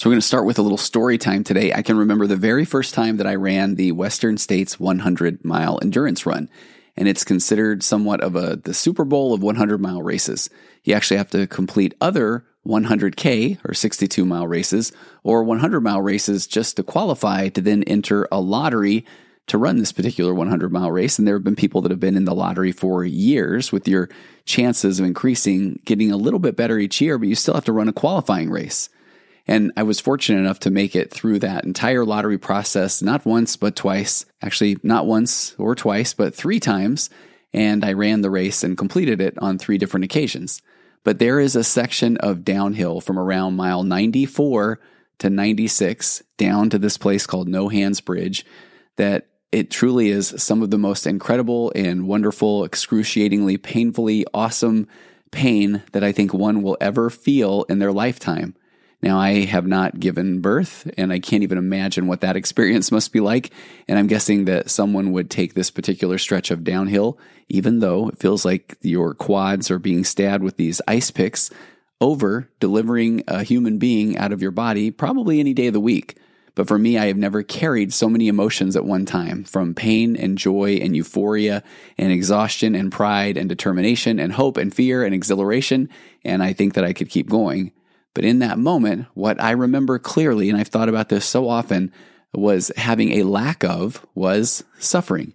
So we're going to start with a little story time today. I can remember the very first time that I ran the Western States 100 mile endurance run. And it's considered somewhat of a the Super Bowl of 100 mile races. You actually have to complete other 100K or 62 mile races or 100 mile races just to qualify to then enter a lottery to run this particular 100 mile race. And there have been people that have been in the lottery for years with your chances of increasing, getting a little bit better each year, but you still have to run a qualifying race. And I was fortunate enough to make it through that entire lottery process, not once, but twice. Actually, not once or twice, but three times. And I ran the race and completed it on three different occasions. But there is a section of downhill from around mile 94 to 96 down to this place called No Hands Bridge that it truly is some of the most incredible and wonderful, excruciatingly, painfully awesome pain that I think one will ever feel in their lifetime. Now, I have not given birth, and I can't even imagine what that experience must be like. And I'm guessing that someone would take this particular stretch of downhill, even though it feels like your quads are being stabbed with these ice picks, over delivering a human being out of your body probably any day of the week. But for me, I have never carried so many emotions at one time from pain and joy and euphoria and exhaustion and pride and determination and hope and fear and exhilaration. And I think that I could keep going. But in that moment, what I remember clearly, and I've thought about this so often, was having a lack of was suffering.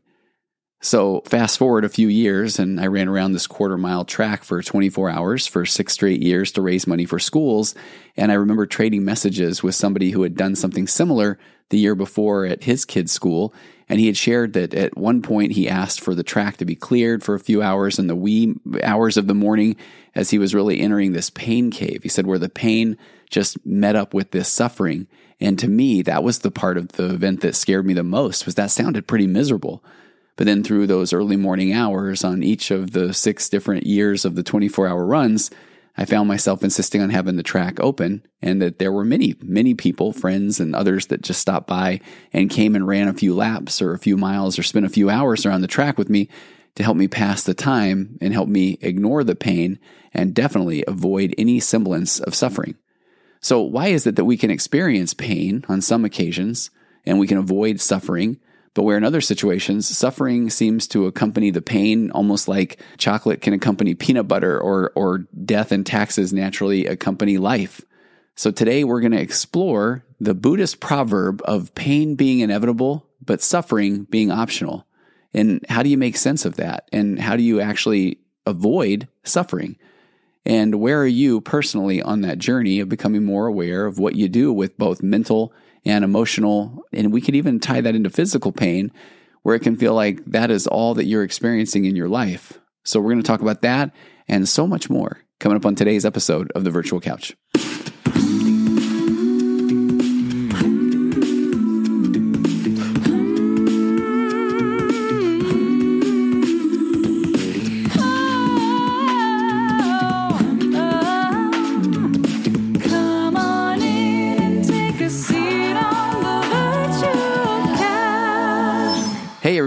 So fast forward a few years, and I ran around this quarter mile track for 24 hours for six straight years to raise money for schools. And I remember trading messages with somebody who had done something similar the year before at his kid's school. And he had shared that at one point he asked for the track to be cleared for a few hours in the wee hours of the morning as he was really entering this pain cave. He said, where the pain just met up with this suffering. And to me, that was the part of the event that scared me the most was that sounded pretty miserable. But then through those early morning hours on each of the six different years of the 24 hour runs, I found myself insisting on having the track open and that there were many, many people, friends and others that just stopped by and came and ran a few laps or a few miles or spent a few hours around the track with me to help me pass the time and help me ignore the pain and definitely avoid any semblance of suffering. So why is it that we can experience pain on some occasions and we can avoid suffering but where in other situations, suffering seems to accompany the pain, almost like chocolate can accompany peanut butter or, or death and taxes naturally accompany life. So today we're going to explore the Buddhist proverb of pain being inevitable, but suffering being optional. And how do you make sense of that? And how do you actually avoid suffering? And where are you personally on that journey of becoming more aware of what you do with both mental and emotional. And we could even tie that into physical pain where it can feel like that is all that you're experiencing in your life. So we're going to talk about that and so much more coming up on today's episode of the Virtual Couch.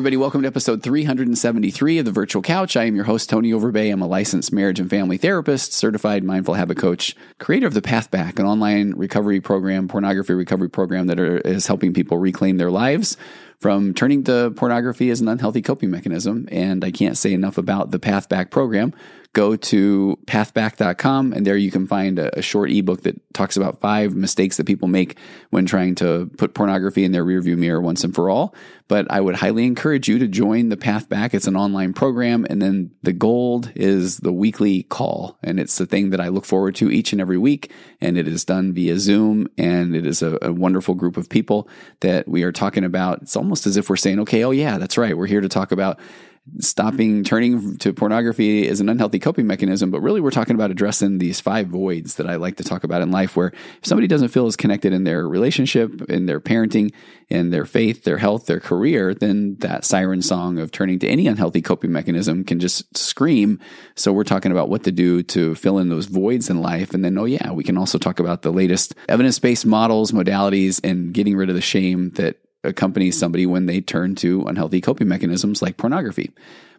Everybody. Welcome to episode 373 of the Virtual Couch. I am your host, Tony Overbay. I'm a licensed marriage and family therapist, certified mindful habit coach, creator of the Path Back, an online recovery program, pornography recovery program that are, is helping people reclaim their lives from turning to pornography as an unhealthy coping mechanism. And I can't say enough about the Path Back program go to pathback.com and there you can find a, a, short ebook that talks about five mistakes that people make when trying to put pornography in their rearview mirror once and for all. But I would highly encourage you to join the Path Back. It's an online program. And then the gold is the weekly call. And it's the thing that I look forward to each and every week. And it is done via Zoom. And it is a, a wonderful group of people that we are talking about. It's almost as if we're saying, okay, oh yeah, that's right. We're here to talk about stopping mm-hmm. turning to pornography is an unhealthy coping mechanism, but really we're talking about addressing these five voids that I like to talk about in life where if somebody doesn't feel as connected in their relationship, in their parenting, in their faith, their health, their career, then that siren song of turning to any unhealthy coping mechanism can just scream. So we're talking about what to do to fill in those voids in life. And then, oh yeah, we can also talk about the latest evidence-based models, modalities, and getting rid of the shame that accompanies somebody when they turn to unhealthy coping mechanisms like pornography.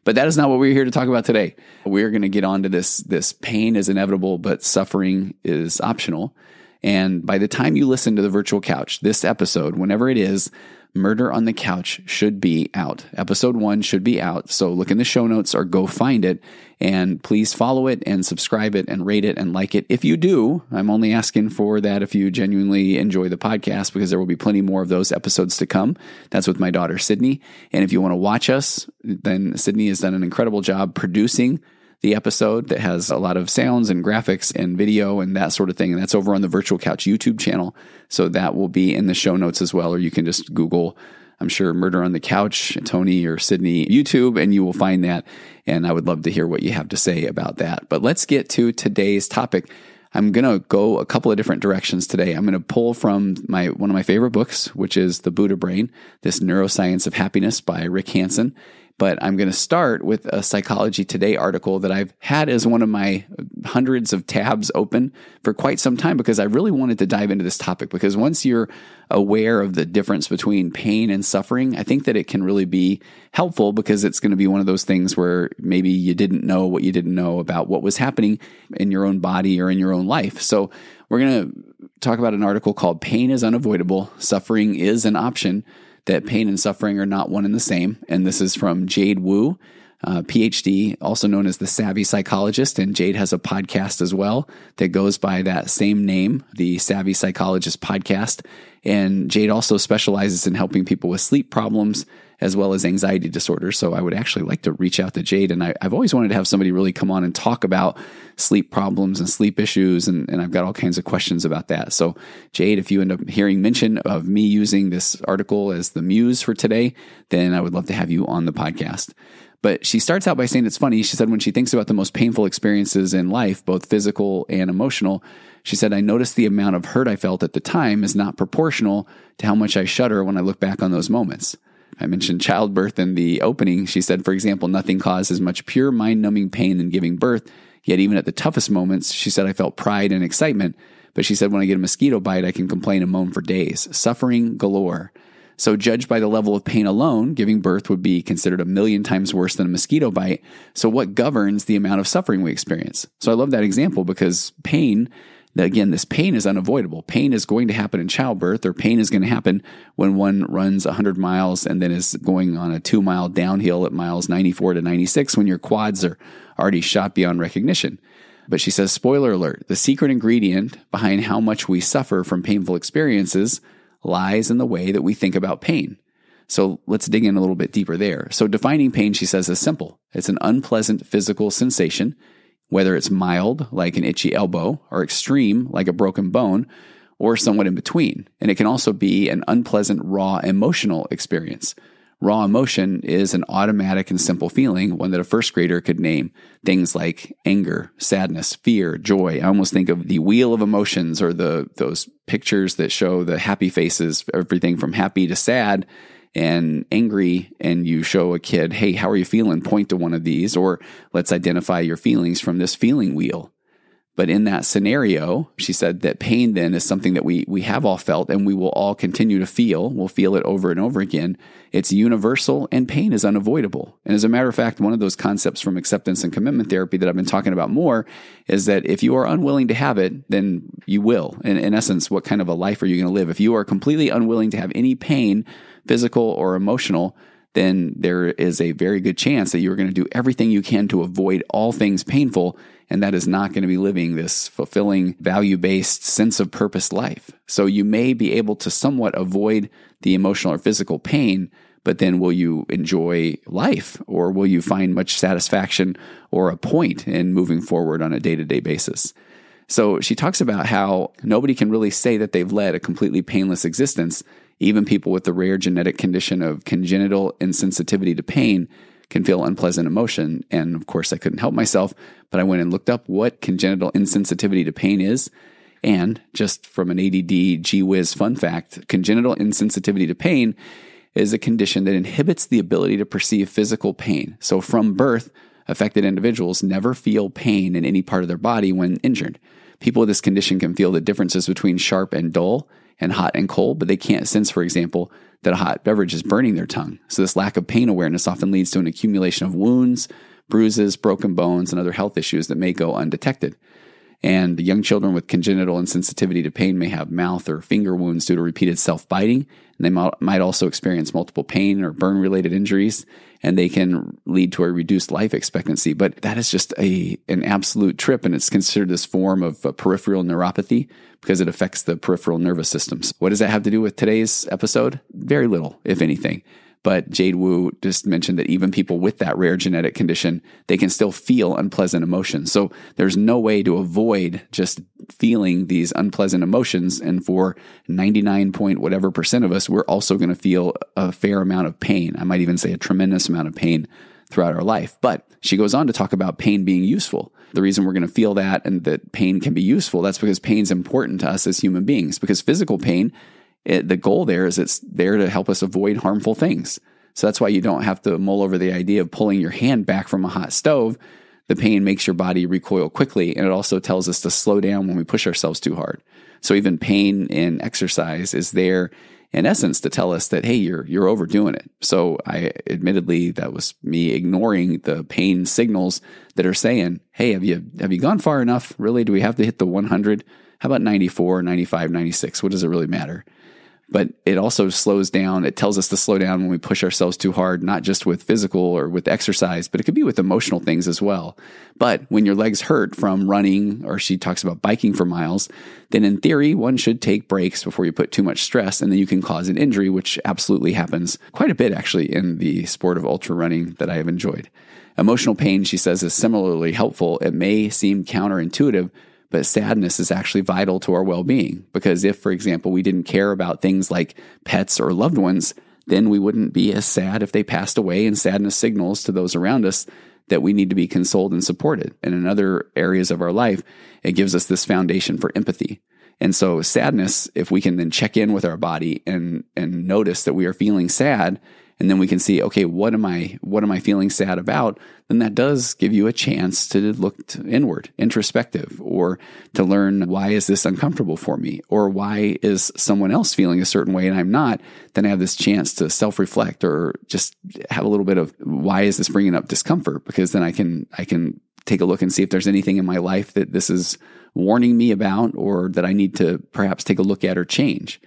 But that is not what we're here to talk about today. We're going to get on to this this pain is inevitable, but suffering is optional. And by the time you listen to the virtual couch, this episode, whenever it is, Murder on the Couch should be out. Episode one should be out. So look in the show notes or go find it and please follow it and subscribe it and rate it and like it. If you do, I'm only asking for that if you genuinely enjoy the podcast because there will be plenty more of those episodes to come. That's with my daughter, Sydney. And if you want to watch us, then Sydney has done an incredible job producing the episode that has a lot of sounds and graphics and video and that sort of thing. And that's over on the Virtual Couch YouTube channel. So that will be in the show notes as well, or you can just Google, I'm sure, Murder on the Couch, Tony or Sydney YouTube, and you will find that. And I would love to hear what you have to say about that. But let's get to today's topic. I'm going to go a couple of different directions today. I'm going to pull from my one of my favorite books, which is The Buddha Brain, this neuroscience of happiness by Rick Hanson. But I'm going to start with a Psychology Today article that I've had as one of my hundreds of tabs open for quite some time because I really wanted to dive into this topic. Because once you're aware of the difference between pain and suffering, I think that it can really be helpful because it's going to be one of those things where maybe you didn't know what you didn't know about what was happening in your own body or in your own life. So we're going to talk about an article called Pain is Unavoidable, Suffering is an Option that pain and suffering are not one and the same. And this is from Jade Wu, uh, PhD, also known as the Savvy Psychologist. And Jade has a podcast as well that goes by that same name, the Savvy Psychologist Podcast. And Jade also specializes in helping people with sleep problems as well as anxiety disorders. So I would actually like to reach out to Jade. And I, have always wanted to have somebody really come on and talk about sleep problems and sleep issues. And, and I've got all kinds of questions about that. So, Jade, if you end up hearing mention of me using this article as the muse for today, then I would love to have you on the podcast. But she starts out by saying it's funny. She said when she thinks about the most painful experiences in life, both physical and emotional, she said, I noticed the amount of hurt I felt at the time is not proportional to how much I shudder when I look back on those moments. I mentioned childbirth in the opening. She said, for example, nothing caused as much pure mind numbing pain than giving birth. Yet, even at the toughest moments, she said, I felt pride and excitement. But she said, when I get a mosquito bite, I can complain and moan for days. Suffering galore. So, judged by the level of pain alone, giving birth would be considered a million times worse than a mosquito bite. So, what governs the amount of suffering we experience? So, I love that example because pain again, this pain is unavoidable. Pain is going to happen in childbirth, or pain is going to happen when one runs 100 miles and then is going on a two mile downhill at miles 94 to 96 when your quads are already shot beyond recognition. But she says, spoiler alert, the secret ingredient behind how much we suffer from painful experiences lies in the way that we think about pain. So let's dig in a little bit deeper there. So defining pain, she says, is simple. It's an unpleasant physical sensation whether it's mild, like an itchy elbow, or extreme, like a broken bone, or somewhat in between. And it can also be an unpleasant, raw emotional experience. Raw emotion is an automatic and simple feeling, one that a first grader could name things like anger, sadness, fear, joy. I almost think of the wheel of emotions or the those pictures that show the happy faces, everything from happy to sad and angry and you show a kid, hey, how are you feeling? Point to one of these, or let's identify your feelings from this feeling wheel. But in that scenario, she said that pain then is something that we, we have all felt and we will all continue to feel. We'll feel it over and over again. It's universal and pain is unavoidable. And as a matter of fact, one of those concepts from acceptance and commitment therapy that I've been talking about more is that if you are unwilling to have it, then you will. In, in essence, what kind of a life are you going to live? If you are completely unwilling to have any pain, physical or emotional, then there is a very good chance that you're going to do everything you can to avoid all things painful. And that is not going to be living this fulfilling, value based, sense of purpose life. So you may be able to somewhat avoid the emotional or physical pain, but then will you enjoy life or will you find much satisfaction or a point in moving forward on a day to day basis? So she talks about how nobody can really say that they've led a completely painless existence even people with the rare genetic condition of congenital insensitivity to pain can feel unpleasant emotion. And of course, I couldn't help myself, but I went and looked up what congenital insensitivity to pain is. And just from an ADD gee whiz fun fact, congenital insensitivity to pain is a condition that inhibits the ability to perceive physical pain. So from birth, affected individuals never feel pain in any part of their body when injured. People with this condition can feel the differences between sharp and dull and hot and cold, but they can't sense, for example, that a hot beverage is burning their tongue. So this lack of pain awareness often leads to an accumulation of wounds, bruises, broken bones, and other health issues that may go undetected. And young children with congenital insensitivity to pain may have mouth or finger wounds due to repeated self biting. And they might also experience multiple pain or burn related injuries, and they can lead to a reduced life expectancy. But that is just a, an absolute trip, and it's considered this form of uh, peripheral neuropathy because it affects the peripheral nervous systems. What does that have to do with today's episode? Very little, if anything. But Jade Wu just mentioned that even people with that rare genetic condition, they can still feel unpleasant emotions. So there's no way to avoid just feeling these unpleasant emotions. And for 99 point whatever percent of us, we're also going to feel a fair amount of pain. I might even say a tremendous amount of pain throughout our life. But she goes on to talk about pain being useful. The reason we're going to feel that and that pain can be useful, that's because pain's important to us as human beings. Because physical pain it, the goal there is it's there to help us avoid harmful things. So that's why you don't have to mull over the idea of pulling your hand back from a hot stove. The pain makes your body recoil quickly, and it also tells us to slow down when we push ourselves too hard. So even pain in exercise is there in essence to tell us that hey you're you're overdoing it so i admittedly that was me ignoring the pain signals that are saying hey have you have you gone far enough really do we have to hit the 100 how about 94 95 96 what does it really matter but it also slows down. It tells us to slow down when we push ourselves too hard, not just with physical or with exercise, but it could be with emotional things as well. But when your legs hurt from running, or she talks about biking for miles, then in theory, one should take breaks before you put too much stress, and then you can cause an injury, which absolutely happens quite a bit actually in the sport of ultra running that I have enjoyed. Emotional pain, she says, is similarly helpful. It may seem counterintuitive, but sadness is actually vital to our well being. Because if, for example, we didn't care about things like pets or loved ones, then we wouldn't be as sad if they passed away. And sadness signals to those around us that we need to be consoled and supported. And in other areas of our life, it gives us this foundation for empathy. And so sadness, if we can then check in with our body and, and notice that we are feeling sad, and then we can see, okay, what am I, what am I feeling sad about? Then that does give you a chance to look to inward, introspective, or to learn why is this uncomfortable for me? Or why is someone else feeling a certain way and I'm not? Then I have this chance to self reflect or just have a little bit of why is this bringing up discomfort? Because then I can, I can take a look and see if there's anything in my life that this is warning me about or that I need to perhaps take a look at or change.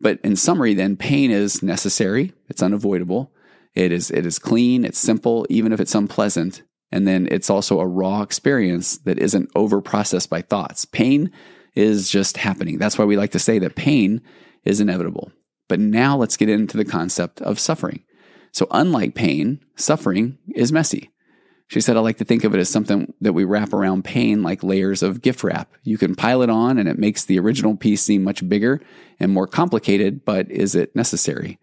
But in summary, then pain is necessary. It's unavoidable. It is, it is clean. It's simple, even if it's unpleasant. And then it's also a raw experience that isn't over processed by thoughts. Pain is just happening. That's why we like to say that pain is inevitable. But now let's get into the concept of suffering. So unlike pain, suffering is messy. She said, I like to think of it as something that we wrap around pain like layers of gift wrap. You can pile it on and it makes the original piece seem much bigger and more complicated, but is it necessary?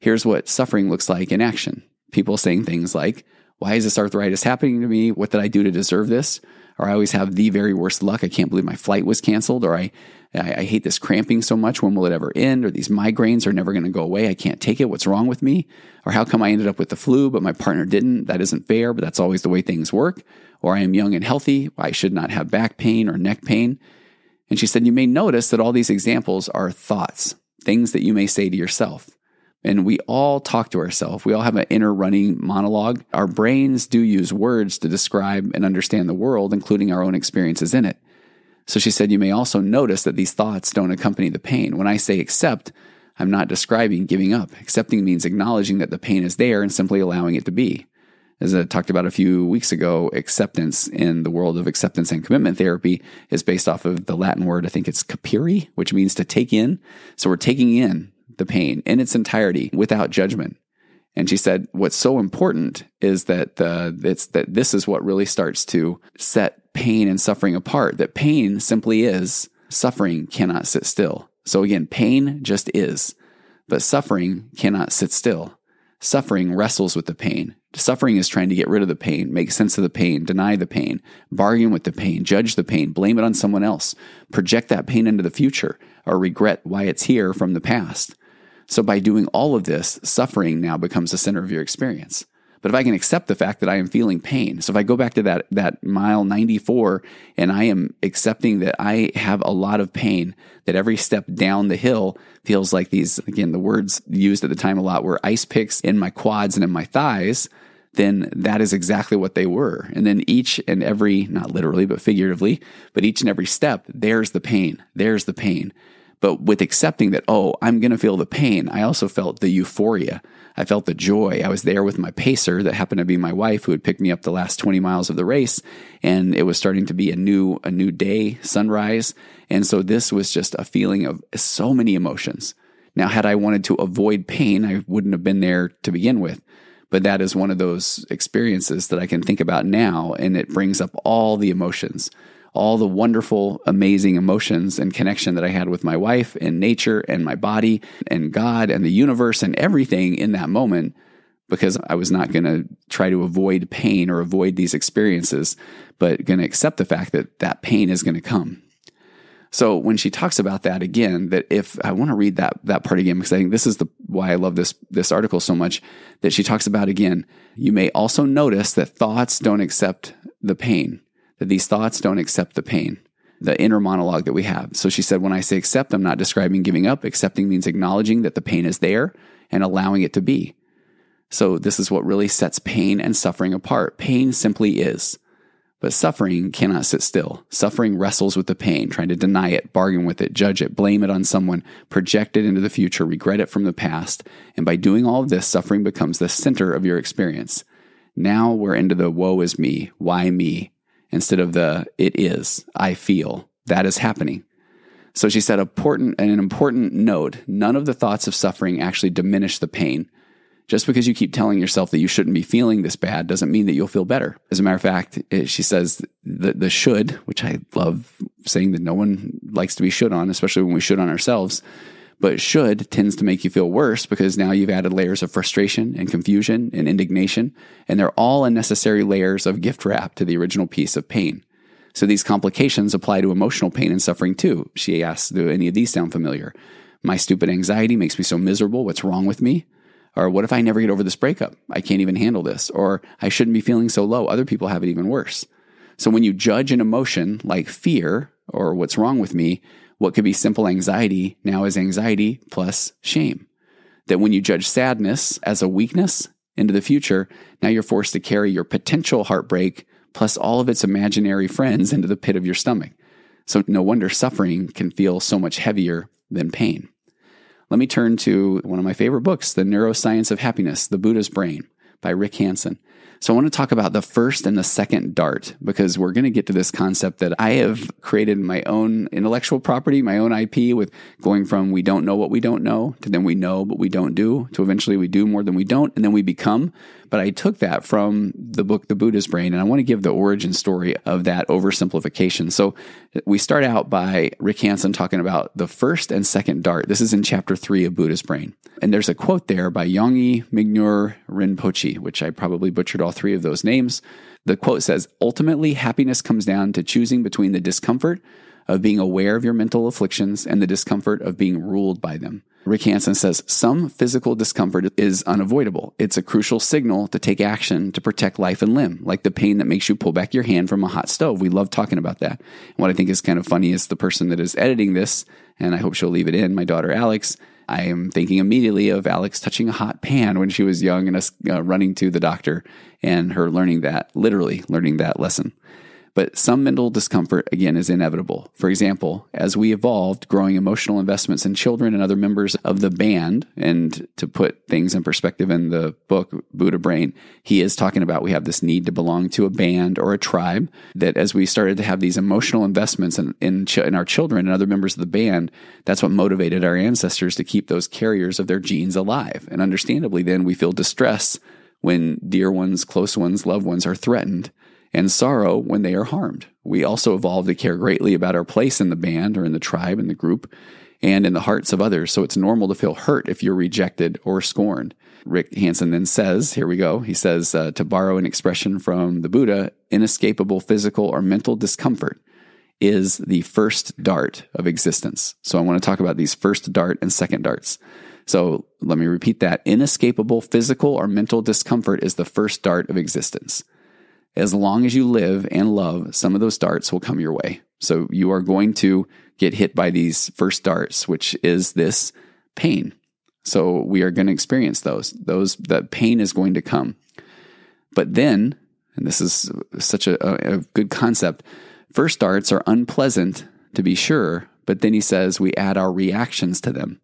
Here's what suffering looks like in action. People saying things like, why is this arthritis happening to me? What did I do to deserve this? Or I always have the very worst luck. I can't believe my flight was canceled. Or I, I, I hate this cramping so much. When will it ever end? Or these migraines are never going to go away. I can't take it. What's wrong with me? Or how come I ended up with the flu, but my partner didn't? That isn't fair, but that's always the way things work. Or I am young and healthy. I should not have back pain or neck pain. And she said, You may notice that all these examples are thoughts, things that you may say to yourself. And we all talk to ourselves. We all have an inner running monologue. Our brains do use words to describe and understand the world, including our own experiences in it. So she said, You may also notice that these thoughts don't accompany the pain. When I say accept, I'm not describing giving up. Accepting means acknowledging that the pain is there and simply allowing it to be. As I talked about a few weeks ago, acceptance in the world of acceptance and commitment therapy is based off of the Latin word, I think it's capere, which means to take in. So we're taking in the pain in its entirety without judgment. And she said, what's so important is that the, it's that this is what really starts to set pain and suffering apart. That pain simply is, suffering cannot sit still. So again, pain just is, but suffering cannot sit still. Suffering wrestles with the pain. Suffering is trying to get rid of the pain, make sense of the pain, deny the pain, bargain with the pain, judge the pain, blame it on someone else, project that pain into the future, or regret why it's here from the past. So by doing all of this, suffering now becomes the center of your experience. But if I can accept the fact that I am feeling pain, so if I go back to that, that mile 94 and I am accepting that I have a lot of pain, that every step down the hill feels like these, again, the words used at the time a lot were ice picks in my quads and in my thighs, then that is exactly what they were. And then each and every, not literally, but figuratively, but each and every step, there's the pain, there's the pain. But with accepting that, oh, I'm going to feel the pain, I also felt the euphoria. I felt the joy. I was there with my pacer that happened to be my wife who had picked me up the last 20 miles of the race. And it was starting to be a new, a new day, sunrise. And so this was just a feeling of so many emotions. Now, had I wanted to avoid pain, I wouldn't have been there to begin with. But that is one of those experiences that I can think about now, and it brings up all the emotions, all the wonderful, amazing emotions and connection that I had with my wife and nature and my body and God and the universe and everything in that moment because I was not going to try to avoid pain or avoid these experiences, but going to accept the fact that that pain is going to come. So when she talks about that again, that if I want to read that that part again because I think this is the why I love this this article so much that she talks about again, you may also notice that thoughts don't accept the pain, that these thoughts don't accept the pain, the inner monologue that we have. So she said when I say accept, I'm not describing giving up. Accepting means acknowledging that the pain is there and allowing it to be. So this is what really sets pain and suffering apart. Pain simply is. But suffering cannot sit still. Suffering wrestles with the pain, trying to deny it, bargain with it, judge it, blame it on someone, project it into the future, regret it from the past. And by doing all of this, suffering becomes the center of your experience. Now we're into the woe is me, why me, instead of the it is, I feel. That is happening. So she said, important, an important note none of the thoughts of suffering actually diminish the pain. Just because you keep telling yourself that you shouldn't be feeling this bad doesn't mean that you'll feel better. As a matter of fact, she says the, the should, which I love saying that no one likes to be should on, especially when we should on ourselves. But should tends to make you feel worse because now you've added layers of frustration and confusion and indignation, and they're all unnecessary layers of gift wrap to the original piece of pain. So these complications apply to emotional pain and suffering too. She asks, Do any of these sound familiar? My stupid anxiety makes me so miserable. What's wrong with me? Or what if I never get over this breakup? I can't even handle this. Or I shouldn't be feeling so low. Other people have it even worse. So when you judge an emotion like fear or what's wrong with me, what could be simple anxiety now is anxiety plus shame. That when you judge sadness as a weakness into the future, now you're forced to carry your potential heartbreak plus all of its imaginary friends into the pit of your stomach. So no wonder suffering can feel so much heavier than pain let me turn to one of my favorite books, The Neuroscience of Happiness, The Buddha's Brain by Rick Hanson. So I want to talk about the first and the second dart because we're going to get to this concept that I have created my own intellectual property, my own IP with going from we don't know what we don't know to then we know but we don't do to eventually we do more than we don't and then we become. But I took that from the book The Buddha's Brain and I want to give the origin story of that oversimplification. So we start out by Rick Hanson talking about the first and second dart. This is in chapter 3 of Buddha's Brain. And there's a quote there by Yongey Mingyur Rinpoche, which I probably butchered all three of those names. The quote says Ultimately, happiness comes down to choosing between the discomfort of being aware of your mental afflictions and the discomfort of being ruled by them. Rick Hanson says some physical discomfort is unavoidable. It's a crucial signal to take action to protect life and limb, like the pain that makes you pull back your hand from a hot stove. We love talking about that. what I think is kind of funny is the person that is editing this, and I hope she'll leave it in, my daughter Alex, I am thinking immediately of Alex touching a hot pan when she was young and us uh, running to the doctor and her learning that, literally learning that lesson. But some mental discomfort, again, is inevitable. For example, as we evolved, growing emotional investments in children and other members of the band, and to put things in perspective in the book, Buddha Brain, he is talking about we have this need to belong to a band or a tribe. That as we started to have these emotional investments in, in, in our children and other members of the band, that's what motivated our ancestors to keep those carriers of their genes alive. And understandably, then we feel distress when dear ones, close ones, loved ones are threatened and sorrow when they are harmed. We also evolve to care greatly about our place in the band or in the tribe, in the group, and in the hearts of others. So it's normal to feel hurt if you're rejected or scorned. Rick Hanson then says, here we go. He says, uh, to borrow an expression from the Buddha, inescapable physical or mental discomfort is the first dart of existence. So I want to talk about these first dart and second darts. So let me repeat that. Inescapable physical or mental discomfort is the first dart of existence as long as you live and love, some of those darts will come your way. So you are going to get hit by these first darts, which is this pain. So we are going to experience those. Those that pain is going to come. But then, and this is such a, a good concept, first darts are unpleasant to be sure, but then he says we add our reactions to them.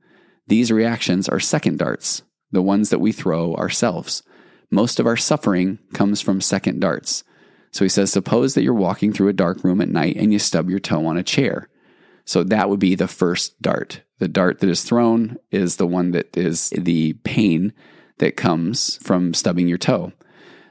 These reactions are second darts, the ones that we throw ourselves. Most of our suffering comes from second darts. So he says, suppose that you're walking through a dark room at night and you stub your toe on a chair. So that would be the first dart. The dart that is thrown is the one that is the pain that comes from stubbing your toe.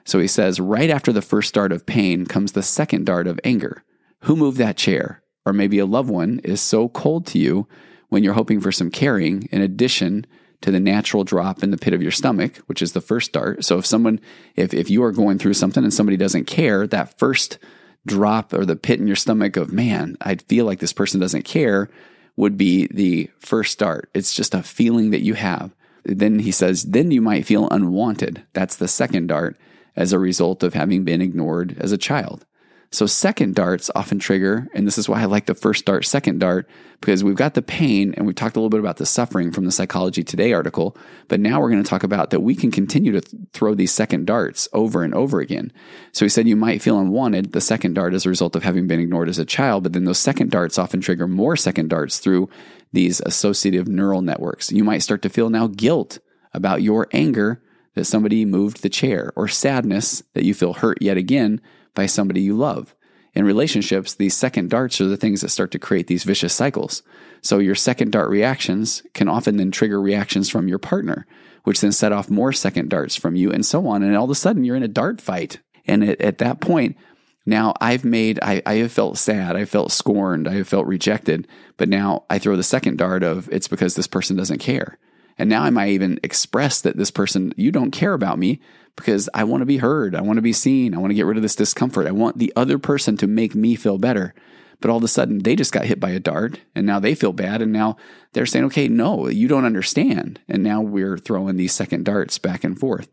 So he says, right after the first dart of pain comes the second dart of anger. Who moved that chair? Or maybe a loved one is so cold to you when you're hoping for some caring, in addition to the natural drop in the pit of your stomach, which is the first dart. So if someone, if, if you are going through something and somebody doesn't care, that first drop or the pit in your stomach of, man, I feel like this person doesn't care would be the first dart. It's just a feeling that you have. Then he says, then you might feel unwanted. That's the second dart as a result of having been ignored as a child. So second darts often trigger, and this is why I like the first dart, second dart, because we've got the pain and we've talked a little bit about the suffering from the Psychology Today article. But now we're going to talk about that we can continue to th- throw these second darts over and over again. So he said you might feel unwanted, the second dart as a result of having been ignored as a child, but then those second darts often trigger more second darts through these associative neural networks. You might start to feel now guilt about your anger that somebody moved the chair or sadness that you feel hurt yet again by somebody you love. In relationships, these second darts are the things that start to create these vicious cycles. So your second dart reactions can often then trigger reactions from your partner, which then set off more second darts from you and so on. And all of a sudden you're in a dart fight. And at, at that point, now I've made, I, I have felt sad. I felt scorned. I have felt rejected. But now I throw the second dart of it's because this person doesn't care. And now I might even express that this person, you don't care about me because I want to be heard. I want to be seen. I want to get rid of this discomfort. I want the other person to make me feel better. But all of a sudden, they just got hit by a dart and now they feel bad. And now they're saying, okay, no, you don't understand. And now we're throwing these second darts back and forth.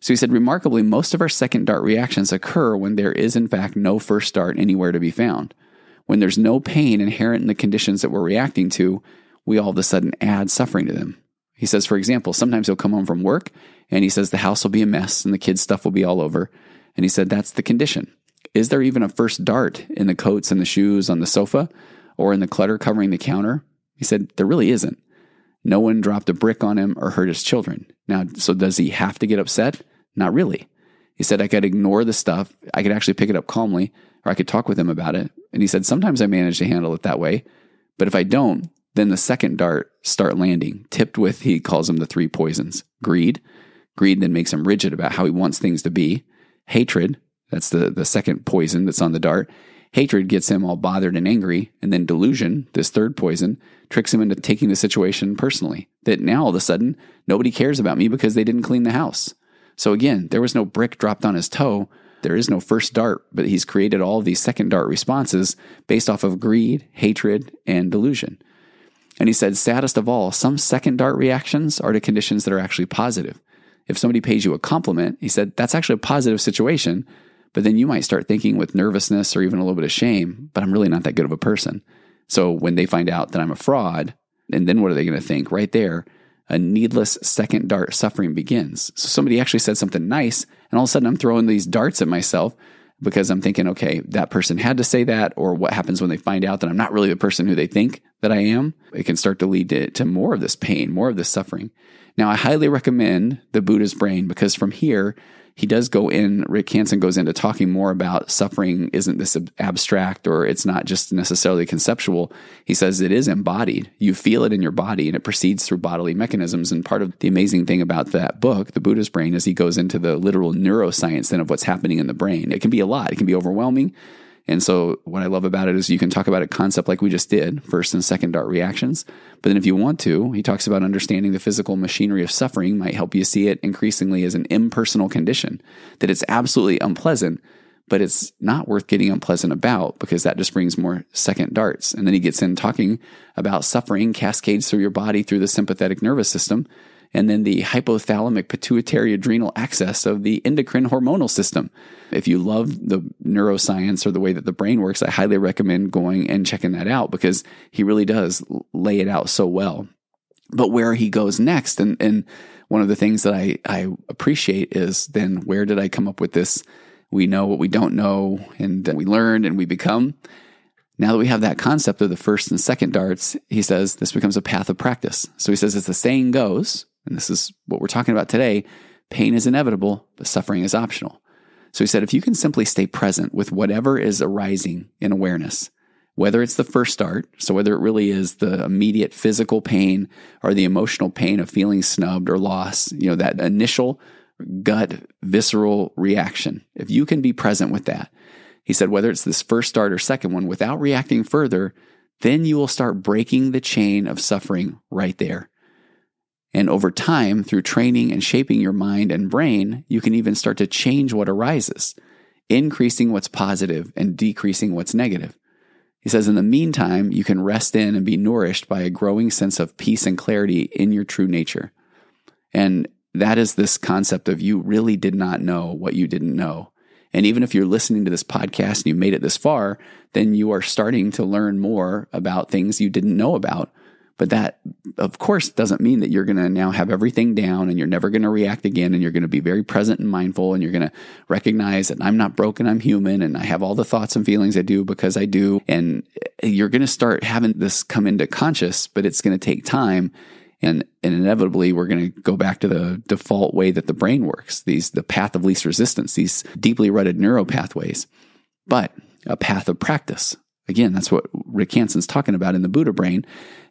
So he said, remarkably, most of our second dart reactions occur when there is, in fact, no first dart anywhere to be found. When there's no pain inherent in the conditions that we're reacting to, we all of a sudden add suffering to them. He says, for example, sometimes he'll come home from work and he says the house will be a mess and the kids' stuff will be all over. And he said, that's the condition. Is there even a first dart in the coats and the shoes on the sofa or in the clutter covering the counter? He said, there really isn't. No one dropped a brick on him or hurt his children. Now, so does he have to get upset? Not really. He said, I could ignore the stuff. I could actually pick it up calmly, or I could talk with him about it. And he said, sometimes I manage to handle it that way. But if I don't, then the second dart start landing, tipped with, he calls them the three poisons greed. Greed then makes him rigid about how he wants things to be. Hatred, that's the, the second poison that's on the dart. Hatred gets him all bothered and angry. And then delusion, this third poison, tricks him into taking the situation personally. That now all of a sudden, nobody cares about me because they didn't clean the house. So again, there was no brick dropped on his toe. There is no first dart, but he's created all these second dart responses based off of greed, hatred, and delusion. And he said, saddest of all, some second dart reactions are to conditions that are actually positive. If somebody pays you a compliment, he said, that's actually a positive situation. But then you might start thinking with nervousness or even a little bit of shame, but I'm really not that good of a person. So when they find out that I'm a fraud, and then what are they going to think? Right there, a needless second dart suffering begins. So somebody actually said something nice, and all of a sudden I'm throwing these darts at myself because I'm thinking, okay, that person had to say that, or what happens when they find out that I'm not really the person who they think that I am? It can start to lead to, to more of this pain, more of this suffering. Now, I highly recommend the Buddha's Brain because from here, he does go in, Rick Hanson goes into talking more about suffering isn't this abstract or it's not just necessarily conceptual. He says it is embodied. You feel it in your body and it proceeds through bodily mechanisms. And part of the amazing thing about that book, The Buddha's Brain, is he goes into the literal neuroscience then of what's happening in the brain. It can be a lot, it can be overwhelming. And so, what I love about it is you can talk about a concept like we just did, first and second dart reactions. But then, if you want to, he talks about understanding the physical machinery of suffering might help you see it increasingly as an impersonal condition, that it's absolutely unpleasant, but it's not worth getting unpleasant about because that just brings more second darts. And then he gets in talking about suffering cascades through your body through the sympathetic nervous system and then the hypothalamic pituitary adrenal axis of the endocrine hormonal system. If you love the neuroscience or the way that the brain works, I highly recommend going and checking that out because he really does lay it out so well. But where he goes next, and, and one of the things that I, I appreciate is then where did I come up with this? We know what we don't know, and we learn and we become. Now that we have that concept of the first and second darts, he says this becomes a path of practice. So he says, as the saying goes, and this is what we're talking about today pain is inevitable, but suffering is optional. So he said, if you can simply stay present with whatever is arising in awareness, whether it's the first dart, so whether it really is the immediate physical pain or the emotional pain of feeling snubbed or lost, you know, that initial gut visceral reaction, if you can be present with that, he said, whether it's this first dart or second one, without reacting further, then you will start breaking the chain of suffering right there. And over time, through training and shaping your mind and brain, you can even start to change what arises, increasing what's positive and decreasing what's negative. He says, in the meantime, you can rest in and be nourished by a growing sense of peace and clarity in your true nature. And that is this concept of you really did not know what you didn't know. And even if you're listening to this podcast and you made it this far, then you are starting to learn more about things you didn't know about but that, of course, doesn't mean that you're going to now have everything down and you're never going to react again and you're going to be very present and mindful and you're going to recognize that I'm not broken, I'm human and I have all the thoughts and feelings I do because I do. And you're going to start having this come into conscious, but it's going to take time. And, and inevitably, we're going to go back to the default way that the brain works. These, the path of least resistance, these deeply rooted neural pathways, but a path of practice. Again, that's what Rick Hanson's talking about in the Buddha brain,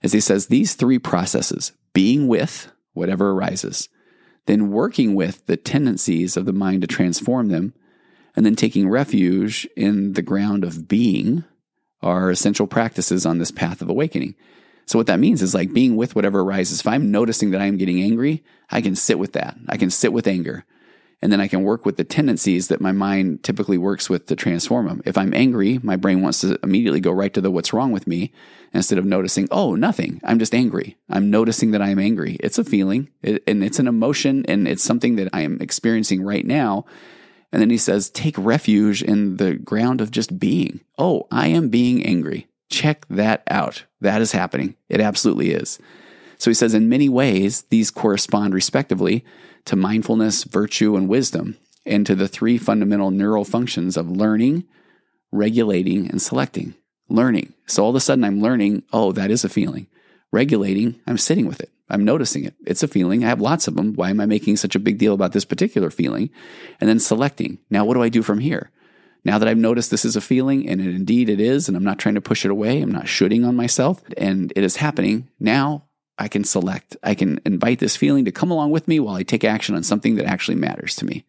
as he says these three processes being with whatever arises, then working with the tendencies of the mind to transform them, and then taking refuge in the ground of being are essential practices on this path of awakening. So, what that means is like being with whatever arises. If I'm noticing that I'm getting angry, I can sit with that. I can sit with anger and then I can work with the tendencies that my mind typically works with to transform them. If I'm angry, my brain wants to immediately go right to the what's wrong with me instead of noticing, oh, nothing. I'm just angry. I'm noticing that I am angry. It's a feeling and it's an emotion and it's something that I am experiencing right now. And then he says, take refuge in the ground of just being. Oh, I am being angry. Check that out. That is happening. It absolutely is. So he says, in many ways, these correspond respectively to mindfulness, virtue, and wisdom, and to the three fundamental neural functions of learning, regulating, and selecting. Learning. So all of a sudden I'm learning, oh, that is a feeling. Regulating, I'm sitting with it. I'm noticing it. It's a feeling. I have lots of them. Why am I making such a big deal about this particular feeling? And then selecting. Now, what do I do from here? Now that I've noticed this is a feeling, and it, indeed it is, and I'm not trying to push it away, I'm not shooting on myself, and it is happening. Now I can select, I can invite this feeling to come along with me while I take action on something that actually matters to me.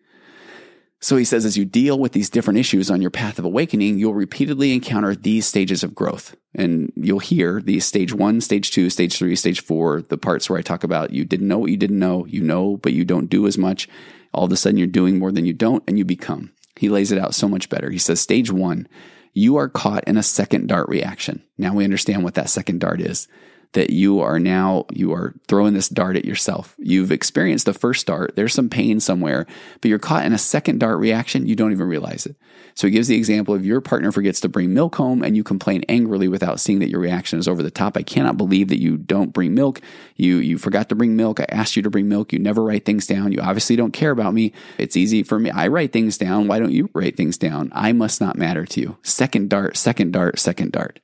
So he says, as you deal with these different issues on your path of awakening, you'll repeatedly encounter these stages of growth. And you'll hear these stage one, stage two, stage three, stage four, the parts where I talk about you didn't know what you didn't know, you know, but you don't do as much. All of a sudden, you're doing more than you don't, and you become. He lays it out so much better. He says, stage one, you are caught in a second dart reaction. Now we understand what that second dart is that you are now you are throwing this dart at yourself. You've experienced the first dart, there's some pain somewhere, but you're caught in a second dart reaction, you don't even realize it. So he gives the example of your partner forgets to bring milk home and you complain angrily without seeing that your reaction is over the top. I cannot believe that you don't bring milk. You you forgot to bring milk. I asked you to bring milk. You never write things down. You obviously don't care about me. It's easy for me. I write things down. Why don't you write things down? I must not matter to you. Second dart, second dart, second dart.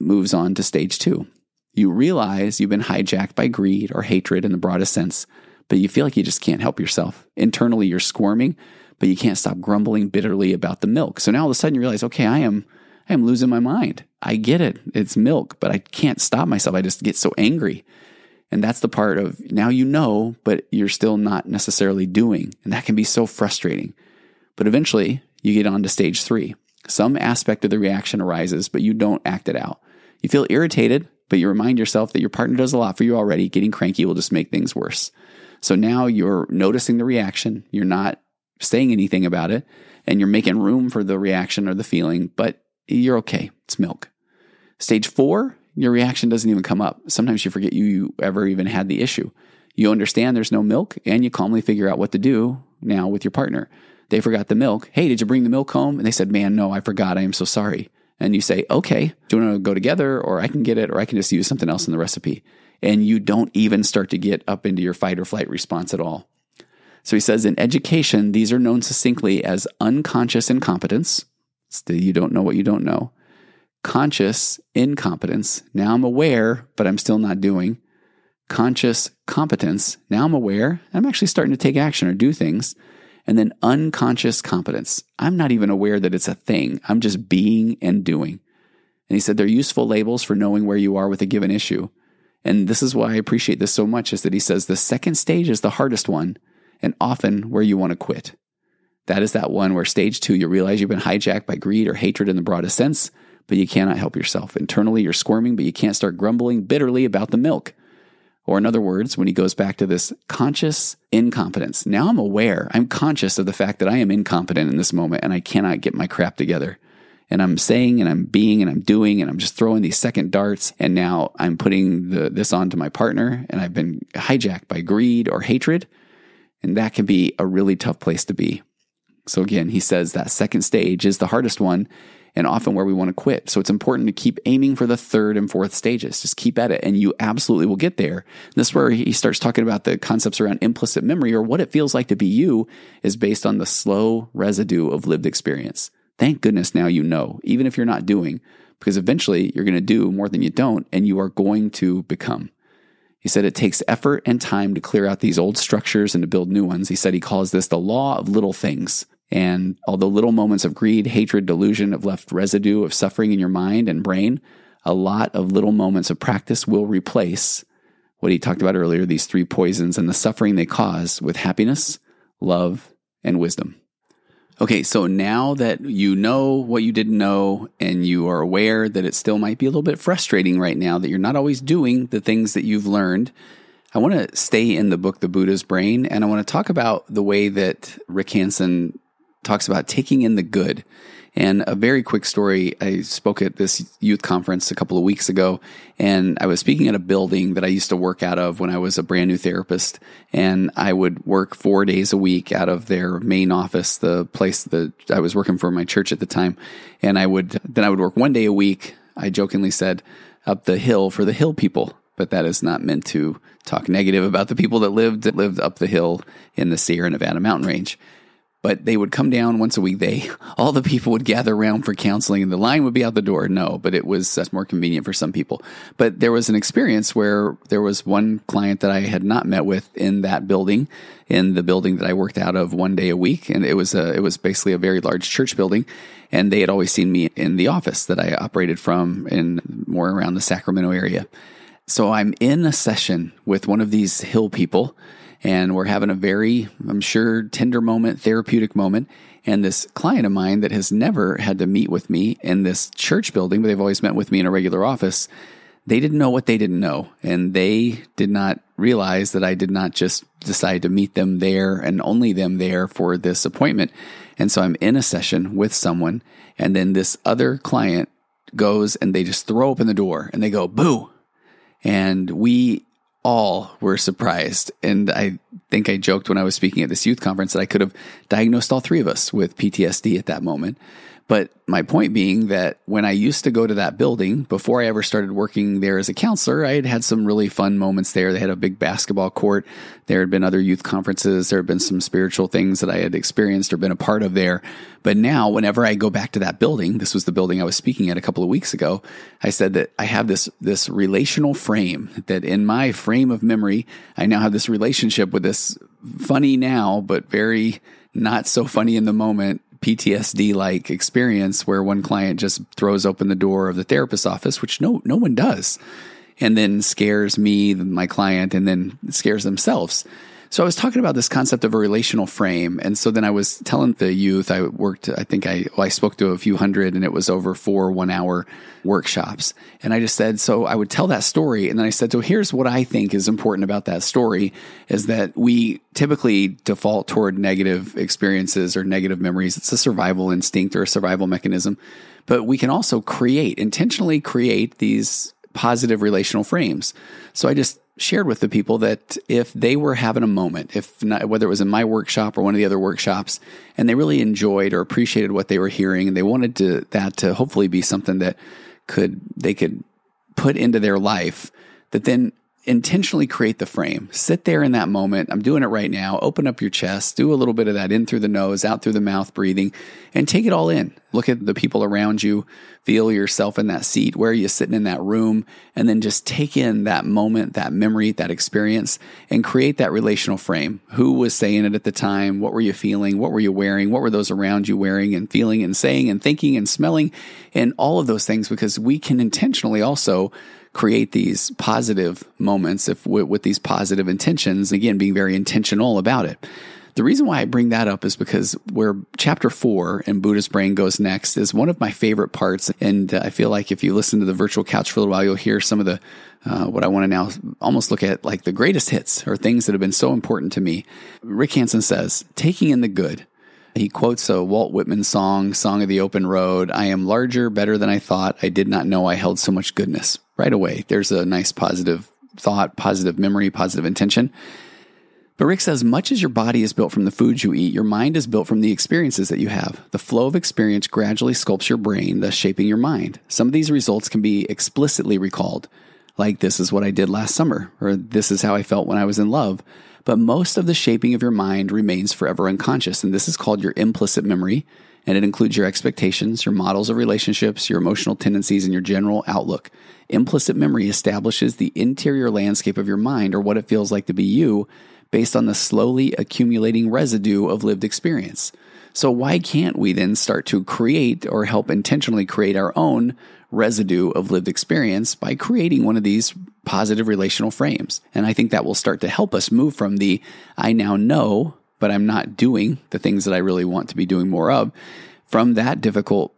Moves on to stage two. You realize you've been hijacked by greed or hatred in the broadest sense, but you feel like you just can't help yourself. Internally, you're squirming, but you can't stop grumbling bitterly about the milk. So now all of a sudden you realize, okay, I am, I am losing my mind. I get it. It's milk, but I can't stop myself. I just get so angry. And that's the part of now you know, but you're still not necessarily doing. And that can be so frustrating. But eventually you get on to stage three. Some aspect of the reaction arises, but you don't act it out. You feel irritated, but you remind yourself that your partner does a lot for you already. Getting cranky will just make things worse. So now you're noticing the reaction. You're not saying anything about it and you're making room for the reaction or the feeling, but you're okay. It's milk. Stage four, your reaction doesn't even come up. Sometimes you forget you ever even had the issue. You understand there's no milk and you calmly figure out what to do now with your partner. They forgot the milk. Hey, did you bring the milk home? And they said, man, no, I forgot. I am so sorry and you say, okay, do you want to go together or I can get it or I can just use something else in the recipe? and you don't even start to get up into your fight or flight response at all. So he says in education, these are known succinctly as unconscious incompetence. Still, you don't know what you don't know. Conscious incompetence. Now I'm aware, but I'm still not doing. Conscious competence. Now I'm aware. I'm actually starting to take action or do things. And then unconscious competence. I'm not even aware that it's a thing. I'm just being and doing. And he said they're useful labels for knowing where you are with a given issue. And this is why I appreciate this so much is that he says the second stage is the hardest one and often where you want to quit. That is that one where stage two, you realize you've been hijacked by greed or hatred in the broadest sense, but you cannot help yourself. Internally, you're squirming, but you can't start grumbling bitterly about the milk. Or, in other words, when he goes back to this conscious incompetence, now I'm aware, I'm conscious of the fact that I am incompetent in this moment and I cannot get my crap together. And I'm saying and I'm being and I'm doing and I'm just throwing these second darts. And now I'm putting the, this onto my partner and I've been hijacked by greed or hatred. And that can be a really tough place to be. So again, he says that second stage is the hardest one and often where we want to quit. So it's important to keep aiming for the third and fourth stages. Just keep at it and you absolutely will get there. And this is where he starts talking about the concepts around implicit memory or what it feels like to be you is based on the slow residue of lived experience. Thank goodness now you know, even if you're not doing, because eventually you're going to do more than you don't and you are going to become. He said it takes effort and time to clear out these old structures and to build new ones. He said he calls this the law of little things. And although little moments of greed, hatred, delusion have left residue of suffering in your mind and brain, a lot of little moments of practice will replace what he talked about earlier these three poisons and the suffering they cause with happiness, love, and wisdom. Okay, so now that you know what you didn't know and you are aware that it still might be a little bit frustrating right now that you're not always doing the things that you've learned, I want to stay in the book, The Buddha's Brain, and I want to talk about the way that Rick Hanson talks about taking in the good. And a very quick story I spoke at this youth conference a couple of weeks ago, and I was speaking at a building that I used to work out of when I was a brand new therapist. And I would work four days a week out of their main office, the place that I was working for my church at the time. And I would, then I would work one day a week, I jokingly said, up the hill for the hill people but that is not meant to talk negative about the people that lived that lived up the hill in the Sierra Nevada mountain range but they would come down once a week. They, all the people would gather around for counseling and the line would be out the door. No, but it was that's more convenient for some people. But there was an experience where there was one client that I had not met with in that building, in the building that I worked out of one day a week. And it was a, it was basically a very large church building. And they had always seen me in the office that I operated from in more around the Sacramento area. So I'm in a session with one of these hill people and we're having a very, I'm sure, tender moment, therapeutic moment. And this client of mine that has never had to meet with me in this church building, but they've always met with me in a regular office, they didn't know what they didn't know. And they did not realize that I did not just decide to meet them there and only them there for this appointment. And so I'm in a session with someone, and then this other client goes and they just throw open the door and they go, boo. And we all were surprised. And I think I joked when I was speaking at this youth conference that I could have diagnosed all three of us with PTSD at that moment. But my point being that when I used to go to that building, before I ever started working there as a counselor, I had had some really fun moments there. They had a big basketball court. There had been other youth conferences. There had been some spiritual things that I had experienced or been a part of there. But now, whenever I go back to that building, this was the building I was speaking at a couple of weeks ago. I said that I have this, this relational frame that in my frame of memory, I now have this relationship with this funny now, but very not so funny in the moment PTSD like experience where one client just throws open the door of the therapist's office, which no no one does, and then scares me, my client, and then scares themselves. So I was talking about this concept of a relational frame. And so then I was telling the youth, I worked, I think I, well, I spoke to a few hundred and it was over four one hour workshops. And I just said, so I would tell that story. And then I said, so here's what I think is important about that story is that we typically default toward negative experiences or negative memories. It's a survival instinct or a survival mechanism. But we can also create, intentionally create these positive relational frames. So I just shared with the people that if they were having a moment, if not, whether it was in my workshop or one of the other workshops, and they really enjoyed or appreciated what they were hearing, and they wanted to that to hopefully be something that could they could put into their life, that then intentionally create the frame. Sit there in that moment. I'm doing it right now. Open up your chest, do a little bit of that in through the nose, out through the mouth, breathing, and take it all in. Look at the people around you, feel yourself in that seat. Where are you sitting in that room? And then just take in that moment, that memory, that experience, and create that relational frame. Who was saying it at the time? What were you feeling? What were you wearing? What were those around you wearing and feeling and saying and thinking and smelling and all of those things? Because we can intentionally also create these positive moments if with, these positive intentions again being very intentional about it the reason why I bring that up is because where chapter four in Buddha's Brain goes next is one of my favorite parts. And I feel like if you listen to the virtual couch for a little while, you'll hear some of the, uh, what I want to now almost look at like the greatest hits or things that have been so important to me. Rick Hanson says, taking in the good. He quotes a Walt Whitman song, Song of the Open Road. I am larger, better than I thought. I did not know I held so much goodness right away. There's a nice positive thought, positive memory, positive intention. But Rick says, much as your body is built from the foods you eat, your mind is built from the experiences that you have. The flow of experience gradually sculpts your brain, thus shaping your mind. Some of these results can be explicitly recalled, like this is what I did last summer, or this is how I felt when I was in love. But most of the shaping of your mind remains forever unconscious, and this is called your implicit memory and it includes your expectations, your models of relationships, your emotional tendencies, and your general outlook. Implicit memory establishes the interior landscape of your mind or what it feels like to be you based on the slowly accumulating residue of lived experience. So, why can't we then start to create or help intentionally create our own residue of lived experience by creating one of these positive relational frames? And I think that will start to help us move from the I now know but I'm not doing the things that I really want to be doing more of from that difficult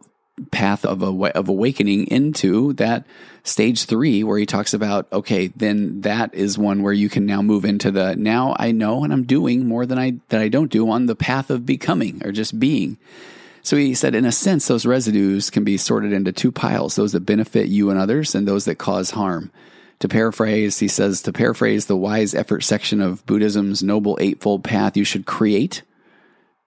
path of, of awakening into that stage three where he talks about okay then that is one where you can now move into the now i know and i'm doing more than i that i don't do on the path of becoming or just being so he said in a sense those residues can be sorted into two piles those that benefit you and others and those that cause harm to paraphrase, he says, to paraphrase the wise effort section of Buddhism's Noble Eightfold Path, you should create,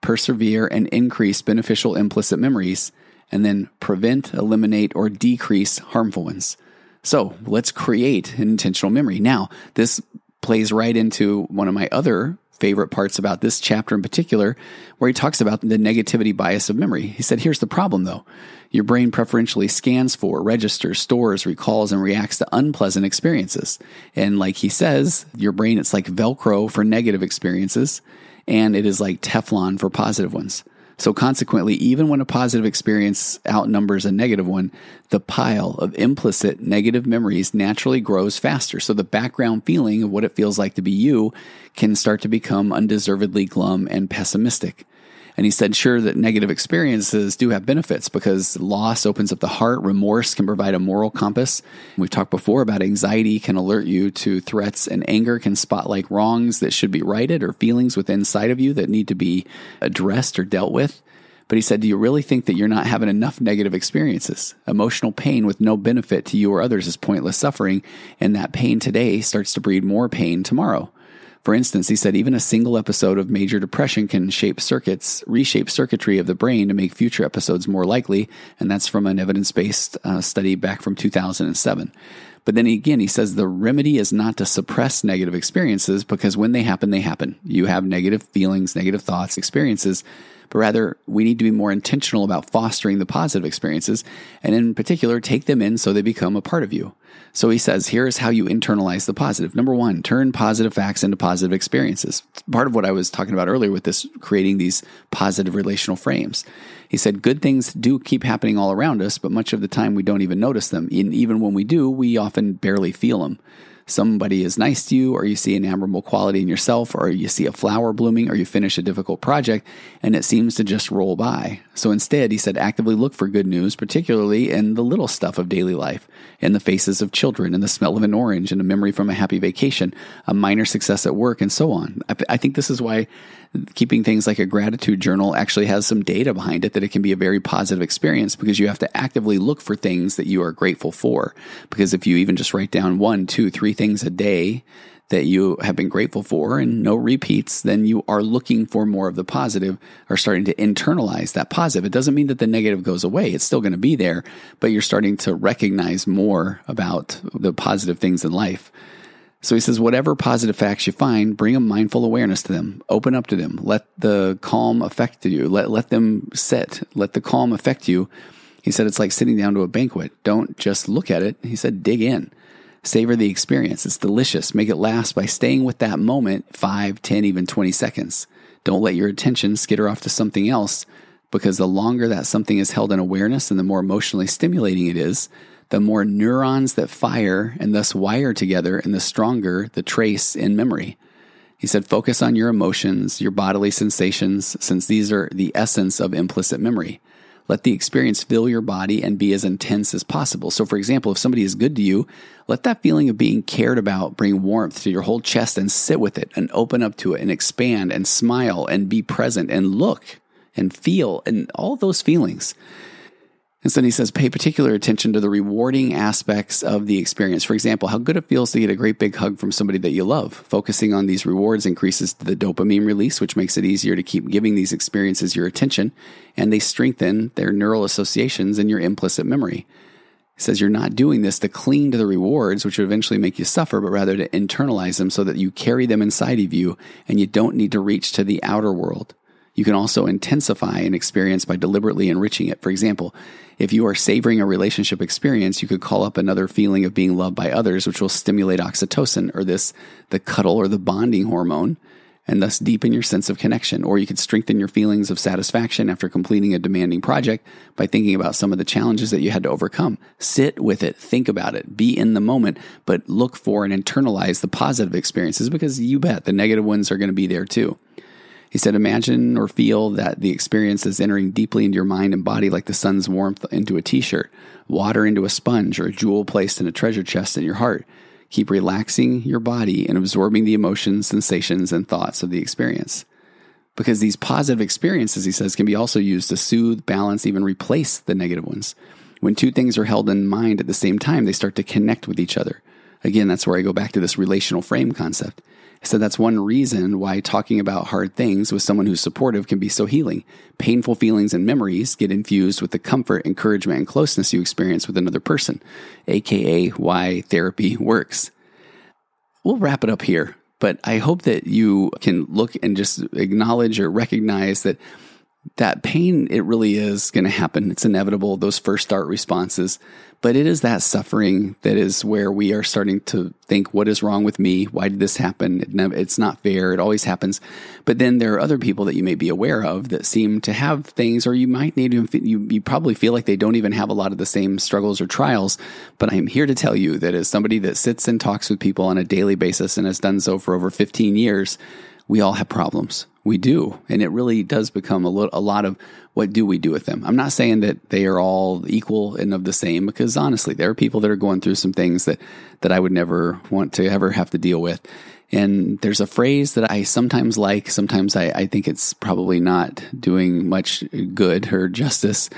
persevere, and increase beneficial implicit memories, and then prevent, eliminate, or decrease harmful ones. So let's create an intentional memory. Now, this plays right into one of my other favorite parts about this chapter in particular, where he talks about the negativity bias of memory. He said, Here's the problem though. Your brain preferentially scans for, registers, stores, recalls, and reacts to unpleasant experiences. And like he says, your brain, it's like Velcro for negative experiences, and it is like Teflon for positive ones. So consequently, even when a positive experience outnumbers a negative one, the pile of implicit negative memories naturally grows faster. So the background feeling of what it feels like to be you can start to become undeservedly glum and pessimistic. And he said, sure, that negative experiences do have benefits because loss opens up the heart. Remorse can provide a moral compass. We've talked before about anxiety can alert you to threats and anger can spot like wrongs that should be righted or feelings within inside of you that need to be addressed or dealt with. But he said, Do you really think that you're not having enough negative experiences? Emotional pain with no benefit to you or others is pointless suffering, and that pain today starts to breed more pain tomorrow. For instance, he said even a single episode of major depression can shape circuits, reshape circuitry of the brain to make future episodes more likely, and that's from an evidence based uh, study back from 2007. But then again, he says the remedy is not to suppress negative experiences because when they happen, they happen. You have negative feelings, negative thoughts, experiences, but rather we need to be more intentional about fostering the positive experiences and in particular take them in so they become a part of you. So he says, here is how you internalize the positive. Number one, turn positive facts into positive experiences. Part of what I was talking about earlier with this creating these positive relational frames. He said, good things do keep happening all around us, but much of the time we don't even notice them. And even when we do, we often barely feel them somebody is nice to you, or you see an admirable quality in yourself, or you see a flower blooming, or you finish a difficult project, and it seems to just roll by. So instead, he said, actively look for good news, particularly in the little stuff of daily life, in the faces of children, in the smell of an orange, in a memory from a happy vacation, a minor success at work, and so on. I, I think this is why keeping things like a gratitude journal actually has some data behind it that it can be a very positive experience because you have to actively look for things that you are grateful for. Because if you even just write down one, two, three things a day that you have been grateful for and no repeats, then you are looking for more of the positive or starting to internalize that positive. It doesn't mean that the negative goes away. It's still going to be there, but you're starting to recognize more about the positive things in life. So he says, whatever positive facts you find, bring a mindful awareness to them. Open up to them. Let the calm affect you. Let, let them sit. Let the calm affect you. He said, it's like sitting down to a banquet. Don't just look at it. He said, dig in. Savor the experience. It's delicious. Make it last by staying with that moment five, ten, even 20 seconds. Don't let your attention skitter off to something else because the longer that something is held in awareness and the more emotionally stimulating it is, the more neurons that fire and thus wire together, and the stronger the trace in memory. He said, focus on your emotions, your bodily sensations, since these are the essence of implicit memory. Let the experience fill your body and be as intense as possible. So, for example, if somebody is good to you, let that feeling of being cared about bring warmth to your whole chest and sit with it and open up to it and expand and smile and be present and look and feel and all those feelings. And so he says, pay particular attention to the rewarding aspects of the experience. For example, how good it feels to get a great big hug from somebody that you love. Focusing on these rewards increases the dopamine release, which makes it easier to keep giving these experiences your attention, and they strengthen their neural associations in your implicit memory. He says you're not doing this to cling to the rewards, which would eventually make you suffer, but rather to internalize them so that you carry them inside of you and you don't need to reach to the outer world. You can also intensify an experience by deliberately enriching it. For example, if you are savoring a relationship experience, you could call up another feeling of being loved by others, which will stimulate oxytocin or this, the cuddle or the bonding hormone, and thus deepen your sense of connection. Or you could strengthen your feelings of satisfaction after completing a demanding project by thinking about some of the challenges that you had to overcome. Sit with it, think about it, be in the moment, but look for and internalize the positive experiences because you bet the negative ones are going to be there too. He said, Imagine or feel that the experience is entering deeply into your mind and body like the sun's warmth into a t shirt, water into a sponge, or a jewel placed in a treasure chest in your heart. Keep relaxing your body and absorbing the emotions, sensations, and thoughts of the experience. Because these positive experiences, he says, can be also used to soothe, balance, even replace the negative ones. When two things are held in mind at the same time, they start to connect with each other. Again, that's where I go back to this relational frame concept. So that's one reason why talking about hard things with someone who's supportive can be so healing. Painful feelings and memories get infused with the comfort, encouragement, and closeness you experience with another person, aka why therapy works. We'll wrap it up here, but I hope that you can look and just acknowledge or recognize that that pain, it really is going to happen. It's inevitable, those first dart responses. But it is that suffering that is where we are starting to think, what is wrong with me? Why did this happen? It it's not fair. It always happens. But then there are other people that you may be aware of that seem to have things, or you might need to, you, you probably feel like they don't even have a lot of the same struggles or trials. But I'm here to tell you that as somebody that sits and talks with people on a daily basis and has done so for over 15 years, we all have problems. We do. And it really does become a, lo- a lot of what do we do with them? I'm not saying that they are all equal and of the same because honestly, there are people that are going through some things that, that I would never want to ever have to deal with. And there's a phrase that I sometimes like, sometimes I, I think it's probably not doing much good or justice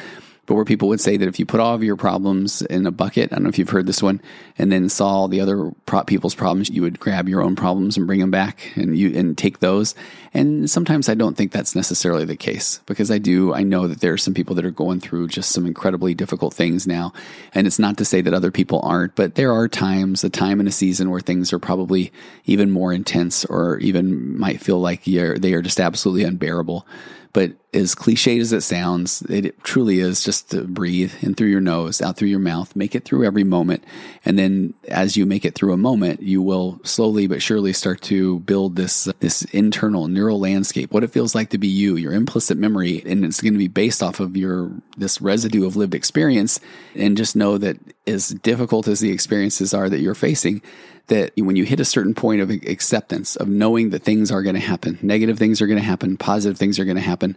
but where people would say that if you put all of your problems in a bucket, I don't know if you've heard this one, and then saw the other pro- people's problems, you would grab your own problems and bring them back and you and take those. And sometimes I don't think that's necessarily the case because I do I know that there are some people that are going through just some incredibly difficult things now, and it's not to say that other people aren't, but there are times, a time in a season where things are probably even more intense or even might feel like they are just absolutely unbearable. But as cliched as it sounds, it truly is just to breathe in through your nose, out through your mouth, make it through every moment. And then as you make it through a moment, you will slowly but surely start to build this, this internal neural landscape, what it feels like to be you, your implicit memory. And it's going to be based off of your, this residue of lived experience. And just know that as difficult as the experiences are that you're facing, that when you hit a certain point of acceptance, of knowing that things are going to happen, negative things are going to happen, positive things are going to happen,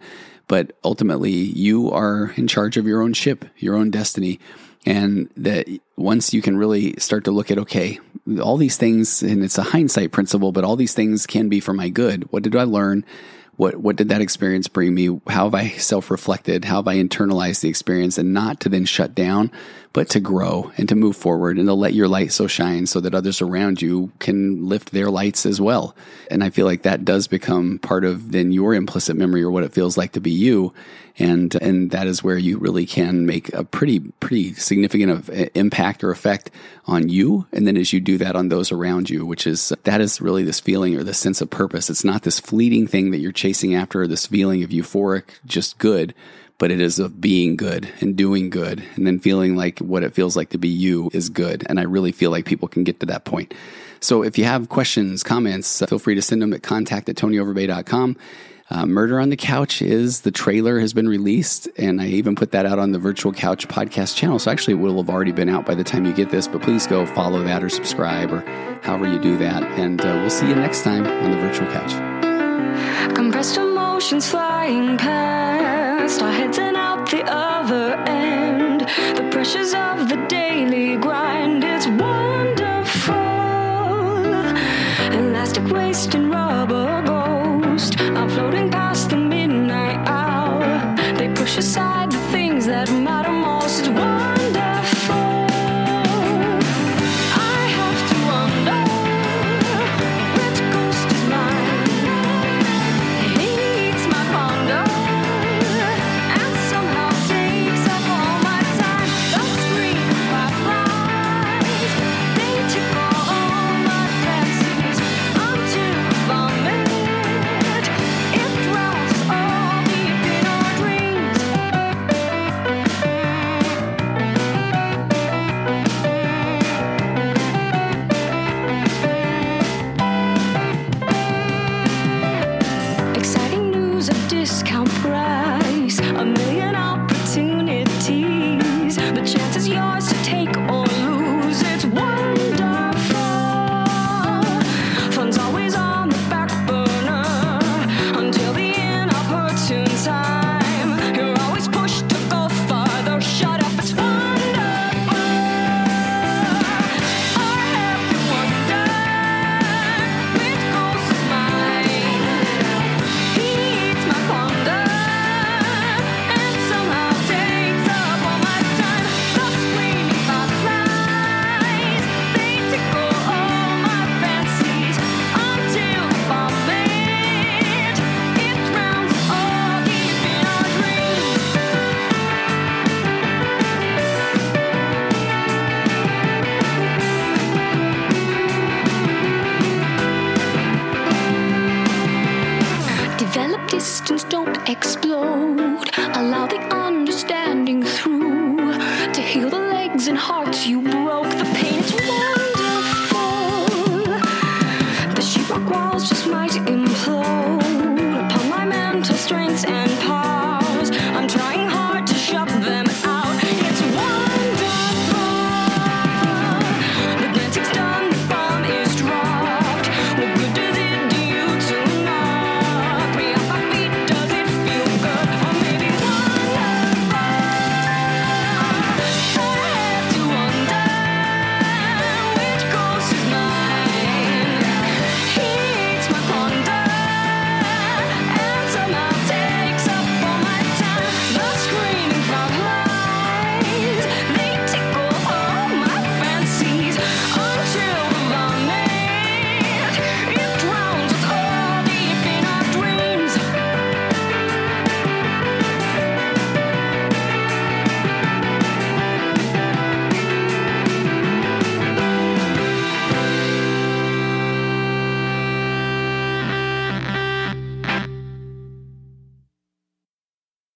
but ultimately you are in charge of your own ship, your own destiny. And that once you can really start to look at, okay, all these things, and it's a hindsight principle, but all these things can be for my good. What did I learn? What what did that experience bring me? How have I self reflected? How have I internalized the experience? And not to then shut down, but to grow and to move forward and to let your light so shine so that others around you can lift their lights as well. And I feel like that does become part of then your implicit memory or what it feels like to be you. And and that is where you really can make a pretty pretty significant of uh, impact or effect on you. And then as you do that on those around you which is that is really this feeling or this sense of purpose. It's not this fleeting thing that you're chasing after this feeling of euphoric just good but it is of being good and doing good and then feeling like what it feels like to be you is good. And i really feel like people can get to that point. So if you have questions comments feel free to send them at contact at tonyoverbay.com uh, Murder on the Couch is the trailer has been released, and I even put that out on the Virtual Couch podcast channel. So actually, it will have already been out by the time you get this. But please go follow that or subscribe or however you do that, and uh, we'll see you next time on the Virtual Couch. Compressed emotions flying past our heads and out the other end. The pressures of the daily grind, it's wonderful. Elastic waste and rubber ghost. I'm floating past the